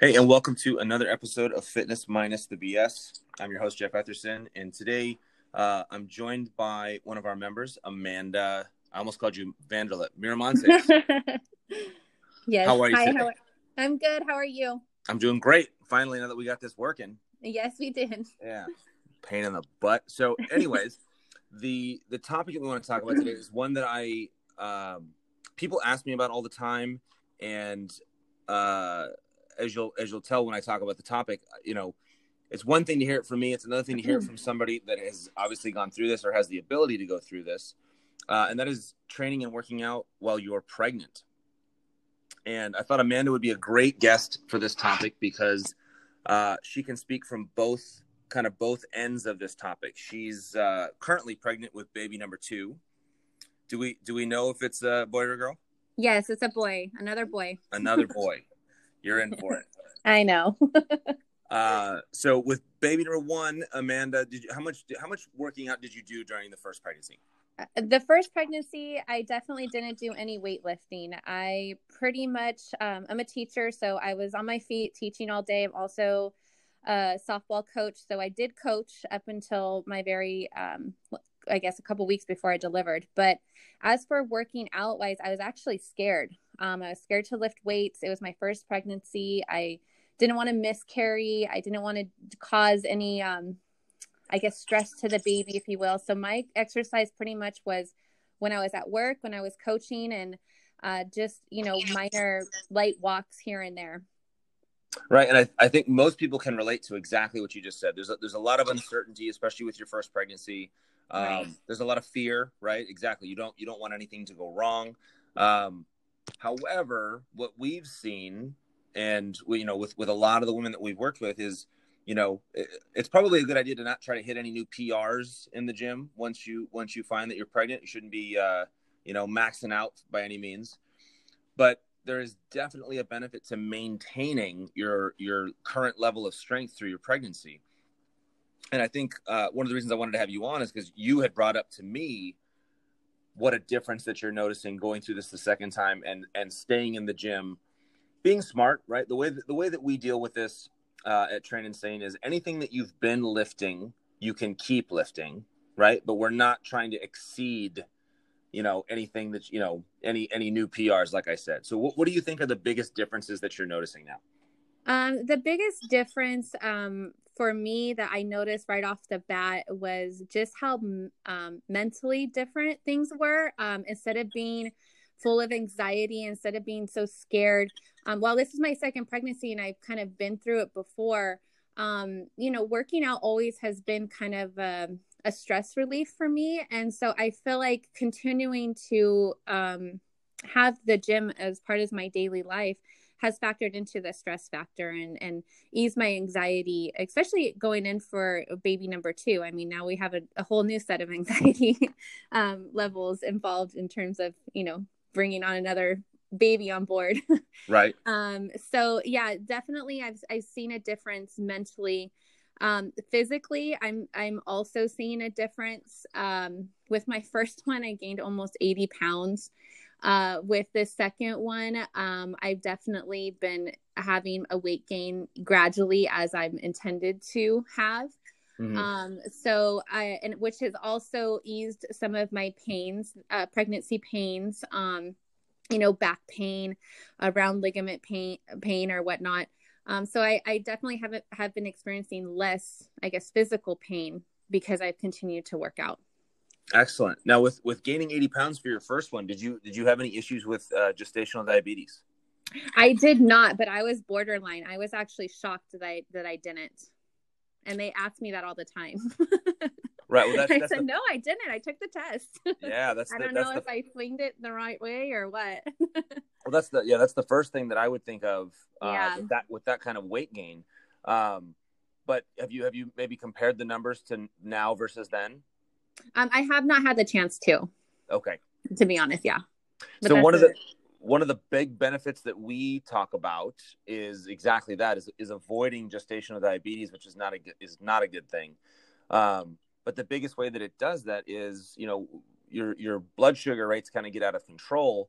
Hey, and welcome to another episode of Fitness Minus the BS. I'm your host, Jeff Etherson, and today uh, I'm joined by one of our members, Amanda. I almost called you Vanderlet Miramonte. yes. How are you Hi, how are- I'm good. How are you? I'm doing great. Finally, now that we got this working. Yes, we did. Yeah. Pain in the butt. So, anyways, the the topic that we want to talk about today is one that I um, people ask me about all the time, and uh, as you'll as you'll tell when I talk about the topic, you know, it's one thing to hear it from me. It's another thing to hear it from somebody that has obviously gone through this or has the ability to go through this, uh, and that is training and working out while you're pregnant. And I thought Amanda would be a great guest for this topic because uh, she can speak from both kind of both ends of this topic. She's uh, currently pregnant with baby number two. Do we do we know if it's a boy or a girl? Yes, it's a boy. Another boy. Another boy. You're in for it. I know. Uh, so with baby number one, Amanda, did you how much how much working out did you do during the first pregnancy? the first pregnancy, I definitely didn't do any weightlifting. I pretty much, um, I'm a teacher, so I was on my feet teaching all day. I'm also a softball coach, so I did coach up until my very, um, I guess, a couple weeks before I delivered. But as for working out wise, I was actually scared. Um, I was scared to lift weights. It was my first pregnancy. I didn't want to miscarry. I didn't want to cause any um, I guess, stress to the baby, if you will. So my exercise pretty much was when I was at work, when I was coaching, and uh, just, you know, minor light walks here and there. Right, and I, I think most people can relate to exactly what you just said. There's a, there's a lot of uncertainty, especially with your first pregnancy. Um, Right. There's a lot of fear, right? Exactly. You don't you don't want anything to go wrong. Um, however, what we've seen, and we, you know, with with a lot of the women that we've worked with, is you know, it, it's probably a good idea to not try to hit any new PRs in the gym once you once you find that you're pregnant. You shouldn't be uh, you know maxing out by any means, but there is definitely a benefit to maintaining your your current level of strength through your pregnancy. And I think uh, one of the reasons I wanted to have you on is because you had brought up to me what a difference that you're noticing going through this the second time and and staying in the gym, being smart, right? The way that, the way that we deal with this uh, at Train Insane is anything that you've been lifting, you can keep lifting, right? But we're not trying to exceed you know anything that you know any any new prs like i said so what, what do you think are the biggest differences that you're noticing now Um, the biggest difference um, for me that I noticed right off the bat was just how um, mentally different things were. Um, instead of being full of anxiety, instead of being so scared, um, while this is my second pregnancy and I've kind of been through it before, um, you know, working out always has been kind of a, a stress relief for me. And so I feel like continuing to um, have the gym as part of my daily life has factored into the stress factor and and ease my anxiety especially going in for baby number two. I mean now we have a, a whole new set of anxiety um, levels involved in terms of you know bringing on another baby on board. Right. Um so yeah definitely i've i've seen a difference mentally. Um physically i'm i'm also seeing a difference. Um with my first one i gained almost 80 pounds uh with the second one um i've definitely been having a weight gain gradually as i'm intended to have. Mhm. um so i and which has also eased some of my pains uh pregnancy pains um you know back pain around ligament pain pain or whatnot. Um so i i definitely haven't have been experiencing less i guess physical pain because i've continued to work out excellent. Now with with gaining 80 pounds for your first one did you did you have any issues with uh, gestational diabetes? I did not but i was borderline. I was actually shocked that i that i didn't. And they asked me that all the time. Right well that's, i said the, no i didn't. I took the test. Yeah that's i the, don't that's know the, if i swinged it the right way or what. Well that's the yeah that's the first thing that i would think of uh, Yeah. with that with that kind of weight gain. Um but have you have you maybe compared the numbers to now versus then um i have not had the chance to okay to be honest yeah But so one of the it. one of the big benefits that we talk about is exactly that is, is avoiding gestational diabetes which is not a good is not a good thing um, but the biggest way that it does that is you know your your blood sugar rates kind of get out of control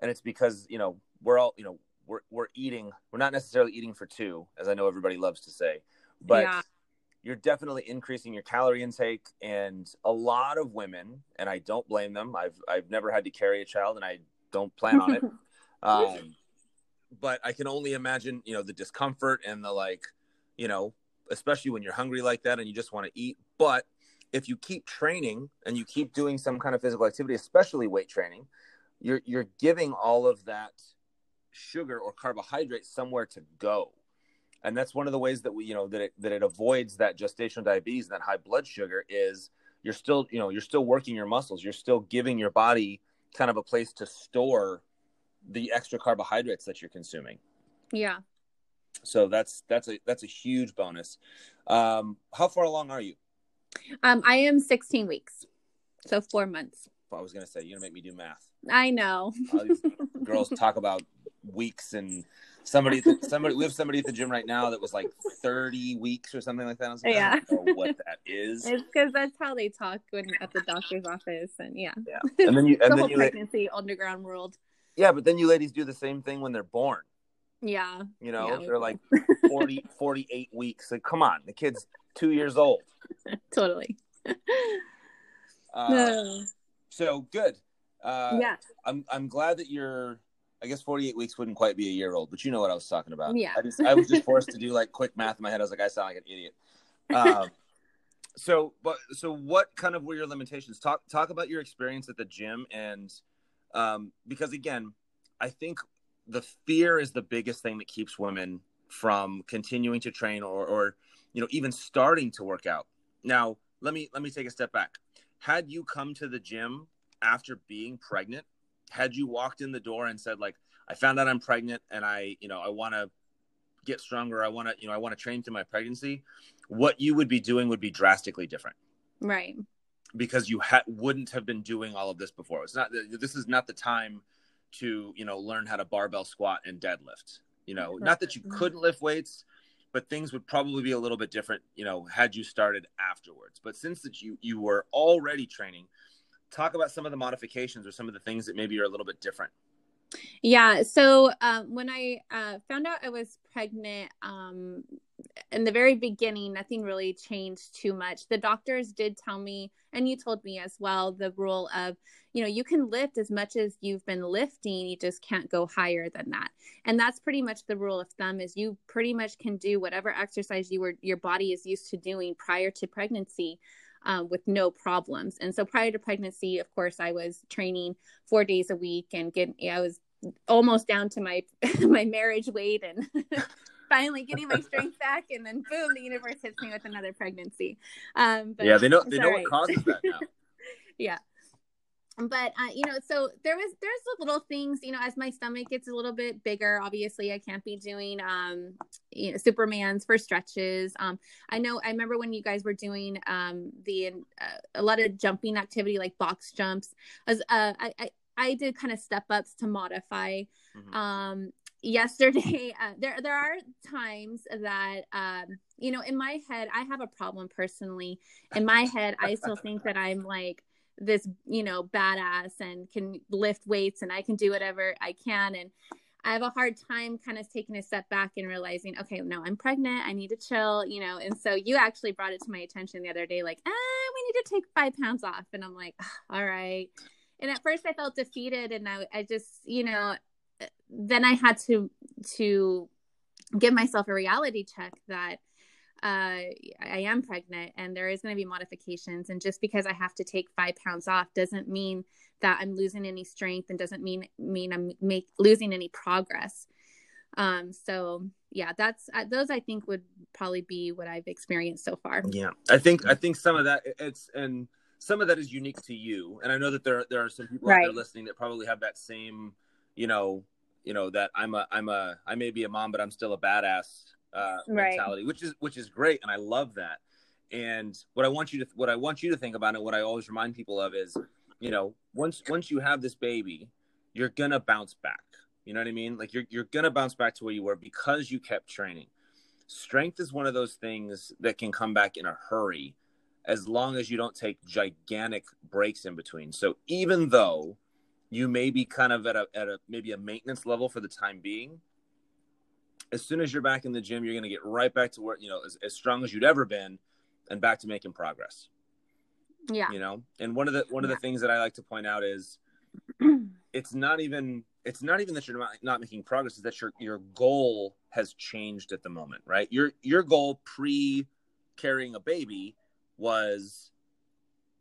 and it's because you know we're all you know we're we're eating. We're not necessarily eating for two, as I know everybody loves to say, but yeah. You're definitely increasing your calorie intake. And a lot of women, and I don't blame them. I've I've never had to carry a child, and I don't plan on it. um, but I can only imagine, you know, the discomfort and the like, you know, especially when you're hungry like that and you just want to eat. But if you keep training and you keep doing some kind of physical activity, especially weight training, you're you're giving all of that sugar or carbohydrate somewhere to go. And that's one of the ways that we, you know, that it that it avoids that gestational diabetes and that high blood sugar is you're still, you know, you're still working your muscles. You're still giving your body kind of a place to store the extra carbohydrates that you're consuming. Yeah. So that's that's a that's a huge bonus. Um, how far along are you? Um, I am 16 weeks, so four months. I was gonna say you're gonna make me do math. I know. girls talk about weeks and somebody somebody we have somebody at the gym right now that was like 30 weeks or something like that. Like, yeah. what that is. It's because that's how they talk when at the doctor's office and yeah. Yeah. And then you and the then whole you pregnancy underground world. Yeah, but then you ladies do the same thing when they're born. Yeah. You know, yeah, they're like 40, 48 weeks. Like, come on, the kid's two years old. totally. Uh, so good. Uh, yeah. I'm I'm glad that you're. I guess 48 weeks wouldn't quite be a year old, but you know what I was talking about. Yeah. I just I was just forced to do like quick math in my head. I was like, I sound like an idiot. Um, so, but so what kind of were your limitations? Talk talk about your experience at the gym and um, because again, I think the fear is the biggest thing that keeps women from continuing to train or, or you know even starting to work out. Now, let me let me take a step back. Had you come to the gym after being pregnant, had you walked in the door and said like, I found out I'm pregnant and I, you know, I want to get stronger, I want to, you know, I want to train through my pregnancy, what you would be doing would be drastically different. Right. Because you ha- wouldn't have been doing all of this before. It's not this is not the time to, you know, learn how to barbell squat and deadlift. You know, right. not that you couldn't lift weights, but things would probably be a little bit different, you know, had you started afterwards. But since that you you were already training, talk about some of the modifications or some of the things that maybe are a little bit different. Yeah. So um, when I uh, found out I was pregnant, um, in the very beginning, nothing really changed too much. The doctors did tell me, and you told me as well, the rule of, you know, you can lift as much as you've been lifting, you just can't go higher than that. And that's pretty much the rule of thumb is you pretty much can do whatever exercise you were your body is used to doing prior to pregnancy. Um, with no problems. And so prior to pregnancy, of course, I was training four days a week and getting, I was almost down to my my marriage weight and finally getting my strength back and then boom the universe hits me with another pregnancy um but yeah they know they know right. what causes that now yeah but uh, you know so there was there's the little things you know as my stomach gets a little bit bigger obviously i can't be doing um you know supermans for stretches. Um i know i remember when you guys were doing um the uh, a lot of jumping activity like box jumps as uh i i, I did kind of step ups to modify mm-hmm. um yesterday. Uh, there there are times that um you know in my head i have a problem personally. In my head i still think that i'm like this you know badass and can lift weights and i can do whatever i can. And i have a hard time kind of taking a step back and realizing okay no i'm pregnant. I need to chill you know? And so you actually brought it to my attention the other day like ah we need to take five pounds off. And i'm like all right. And at first i felt defeated and i, I just you know then I had to to give myself a reality check that uh, I am pregnant and there is going to be modifications. And just because I have to take five pounds off doesn't mean that I'm losing any strength and doesn't mean mean I'm make losing any progress. Um, so yeah, that's uh, those I think would probably be what I've experienced so far. Yeah, I think I think some of that it's and some of that is unique to you. And I know that there there are some people right. out there listening that probably have that same you know you know that i'm a i'm a i may be a mom but i'm still a badass uh right. mentality which is which is great and i love that. And what i want you to what i want you to think about and what i always remind people of is you know once once you have this baby you're gonna bounce back. You know what i mean? Like you're you're gonna bounce back to where you were because you kept training. Strength is one of those things that can come back in a hurry as long as you don't take gigantic breaks in between. So even though you may be kind of at a at a maybe a maintenance level for the time being as soon as you're back in the gym, you're going to get right back to where, you know, as, as strong as you'd ever been and back to making progress. Yeah. You know, and one of the, one of the things that I like to point out is it's not even, it's not even that you're not, not making progress, is that your, your goal has changed at the moment, right? Your, your goal pre carrying a baby was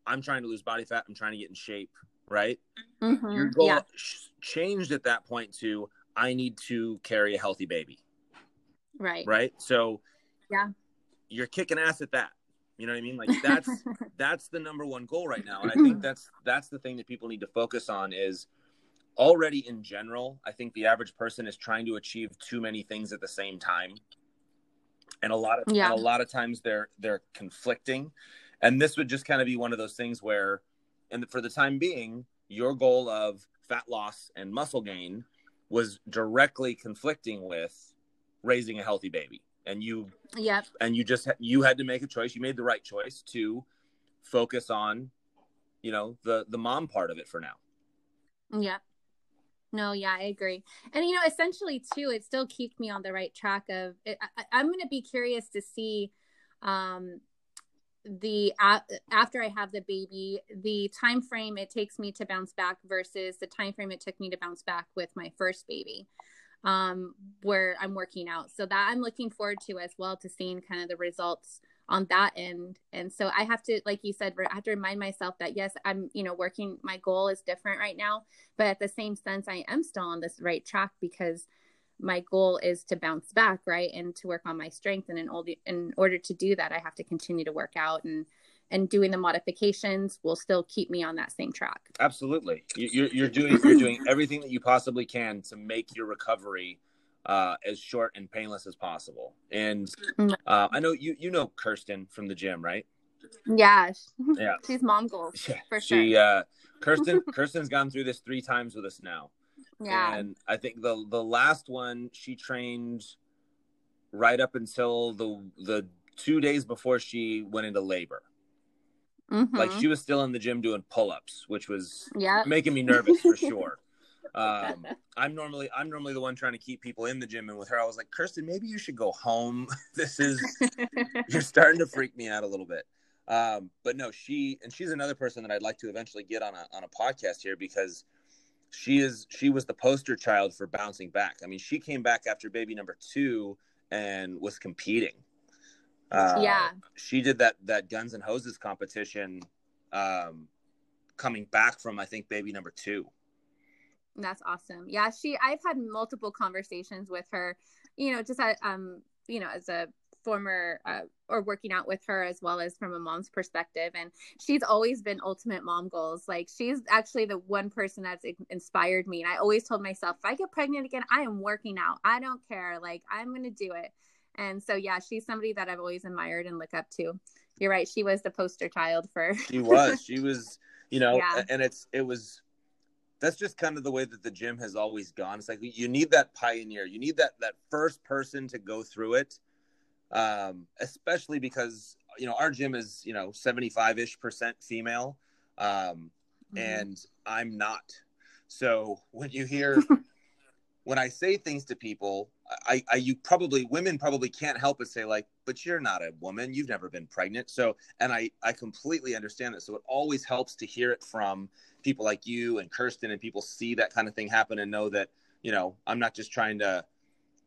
I'm trying to lose body fat. I'm trying to get in shape, right? Mhm. Your goal Yeah. changed at that point to I need to carry a healthy baby, Right. right? So Yeah. you're kicking ass at that. You know what I mean? Like that's that's the number one goal right now, and I think that's that's the thing that people need to focus on is already in general. I think the average person is trying to achieve too many things at the same time, and a lot of Yeah. and a lot of times they're they're conflicting, and this would just kind of be one of those things where, and for the time being, your goal of fat loss and muscle gain was directly conflicting with raising a healthy baby, and you yep. and you just you had to make a choice you made the right choice to focus on you know the the mom part of it for now yeah No, yeah, I agree. And you know, essentially too, it still keeps me on the right track of. It, I, I'm going to be curious to see, um, the after I have the baby, the time frame it takes me to bounce back versus the time frame it took me to bounce back with my first baby, um, where I'm working out. So that I'm looking forward to as well to seeing kind of the results on that end. And so I have to, like you said, I have to remind myself that yes, I'm, you know, working. My goal is different right now, but at the same sense, I am still on this right track because my goal is to bounce back, right, and to work on my strength. And in order, in order to do that, I have to continue to work out and and doing the modifications will still keep me on that same track. absolutely you, you're, you're doing you're doing everything that you possibly can to make your recovery uh, as short and painless as possible and Mm. uh, i know you you know kirsten from the gym right Yeah, yeah she's mom goals yeah for she sure. uh kirsten kirsten's gone through this three times with us now Yeah, And I think the the last one she trained right up until the the two days before she went into labor. Mhm. Like she was still in the gym doing pull ups, which was yeah, making me nervous for sure. Um, I'm normally I'm normally the one trying to keep people in the gym, and with her, I was like, Kirsten, maybe you should go home. this is you're starting to freak me out a little bit. Um, but no, she and she's another person that I'd like to eventually get on a on a podcast here because she is she was the poster child for bouncing back. I mean, she came back after baby number two and was competing. Uh, Yeah. she did that that Guns and Hoses competition, um, coming back from I think baby number two. That's awesome. Yeah, she I've had multiple conversations with her, you know, just at, um, you know, as a former uh, or working out with her as well as from a mom's perspective and she's always been ultimate mom goals like she's actually the one person that's inspired me and i always told myself if i get pregnant again i am working out i don't care like i'm gonna do it and so yeah she's somebody that i've always admired and look up to you're right she was the poster child for She was. she was. You know, Yeah. and it's it was. That's just kind of the way that the gym has always gone. It's like you need that pioneer. You need that that first person to go through it, um, especially because you know our gym is you know seventy five ish percent female, um, and I'm not. So when you hear when I say things to people, I, I you probably women probably can't help but say like, but you're not a woman. You've never been pregnant. So and I I completely understand that. So it always helps to hear it from people like you and Kirsten and people see that kind of thing happen and know that you know I'm not just trying to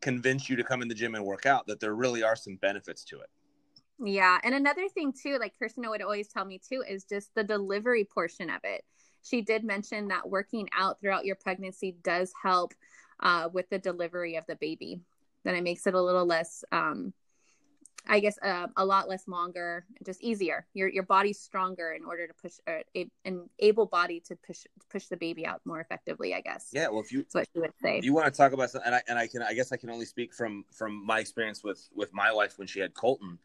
convince you to come in the gym and work out. That there really are some benefits to it. Yeah. And another thing too, like Kirsten would always tell me too, is just the delivery portion of it. She did mention that working out throughout your pregnancy does help uh, with the delivery of the baby. Then it makes it a little less, um, I guess, uh, a lot less longer, just easier. Your your body's stronger in order to push uh, a, an able body to push push the baby out more effectively. I guess. Yeah. Well, if you That's what she would say. You want to talk about something, and I and I can I guess I can only speak from from my experience with with my wife when she had Colton,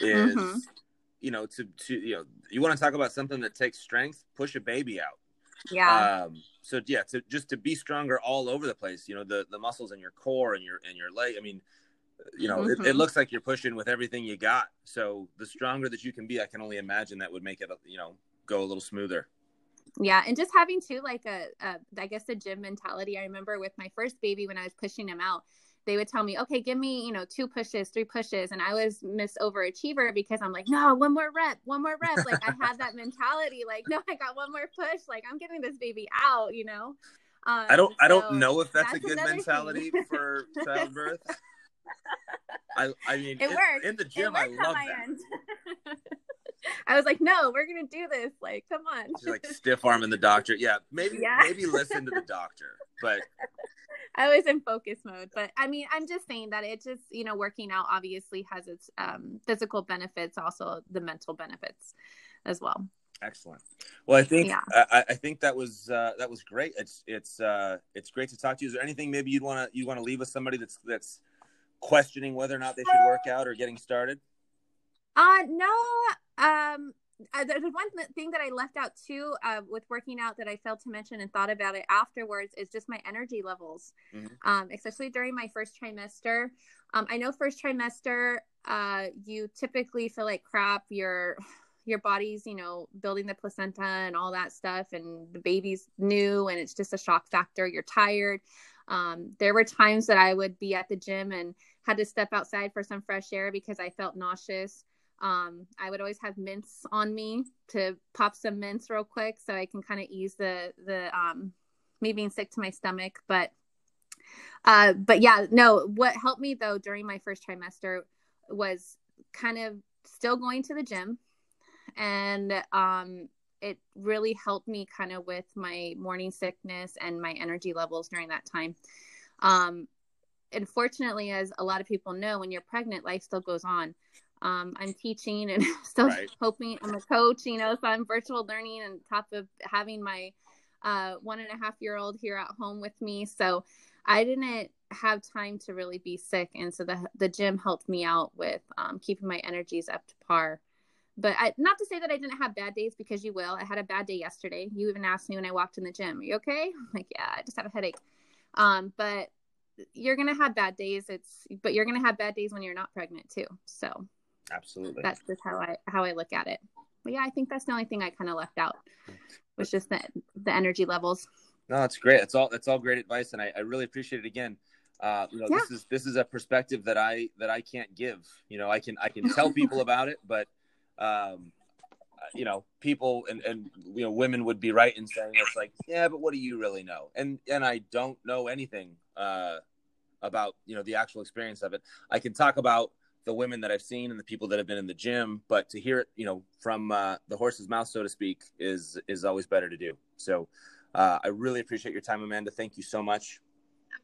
is Mhm. you know to to you know you want to talk about something that takes strength, push a baby out. Yeah. Um, so yeah, to just to be stronger all over the place, you know the the muscles in your core and your and your leg. I mean, you know, it, Mhm. it looks like you're pushing with everything you got. So the stronger that you can be, I can only imagine that would make it you know go a little smoother. Yeah, and just having too like a, a I guess a gym mentality. I remember with my first baby when I was pushing him out, they would tell me, okay, give me, you know, two pushes, three pushes. And I was Miss Overachiever because I'm like, no, one more rep, one more rep. Like I had that mentality, like, no, I got one more push. Like I'm getting this baby out, you know? Um, I don't, so I don't know if that's, that's a good mentality for childbirth. I, I mean, it works. In the gym, I love that. I was like, no, we're gonna do this. Like, come on. She's like stiff arming the doctor. Yeah, maybe yeah. maybe listen to the doctor. But I was in focus mode. But I mean, I'm just saying that it just, you know, working out obviously has its um, physical benefits, also the mental benefits as well. Excellent. Well, I think yeah. I, I, think that was uh, that was great. It's it's uh, it's great to talk to you. Is there anything maybe you'd want to you want to leave with somebody that's that's questioning whether or not they should work out or getting started? Uh no. Um uh, there's one thing that I left out too uh, with working out that I failed to mention and thought about it afterwards is just my energy levels, mm-hmm. um, especially during my first trimester. Um, I know first trimester, uh, you typically feel like crap. Your your body's you know building the placenta and all that stuff, and the baby's new, and it's just a shock factor. You're tired. Um, there were times that I would be at the gym and had to step outside for some fresh air because I felt nauseous. Um, I would always have mints on me to pop some mints real quick so I can kind of ease the the um, me being sick to my stomach. But uh, but yeah, no. What helped me though during my first trimester was kind of still going to the gym, and um, it really helped me kind of with my morning sickness and my energy levels during that time. Um, unfortunately, as a lot of people know, when you're pregnant, life still goes on um, I'm teaching and still right. hoping I'm a coach, you know, so I'm virtual learning and top of having my uh, one and a half year old here at home with me. So I didn't have time to really be sick. And so the, the gym helped me out with um, keeping my energies up to par. But I, not to say that I didn't have bad days because you will. I had a bad day yesterday. You even asked me when I walked in the gym, Are you okay? I'm like, yeah, I just have a headache. Um, but you're gonna have bad days. It's but you're gonna have bad days when you're not pregnant too. So Absolutely. That's just how I how I look at it. But yeah, I think that's the only thing I kind of left out was just the the energy levels. No, that's great. It's all that's all great advice, and I, I really appreciate it again. Uh, you know, yeah. this is this is a perspective that I that I can't give. You know, I can I can tell people about it, but um, you know, people and and you know, women would be right in saying it's like, yeah, but what do you really know? And and I don't know anything uh, about you know the actual experience of it. I can talk about the women that I've seen and the people that have been in the gym, but to hear it, you know, from uh, the horse's mouth, so to speak, is is always better to do. So, uh, I really appreciate your time, Amanda. Thank you so much.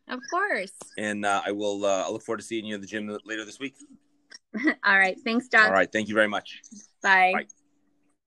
Of course. And uh, I will. Uh, I look forward to seeing you in the gym later this week. All right. Thanks, John. All right. Thank you very much. Bye. Bye.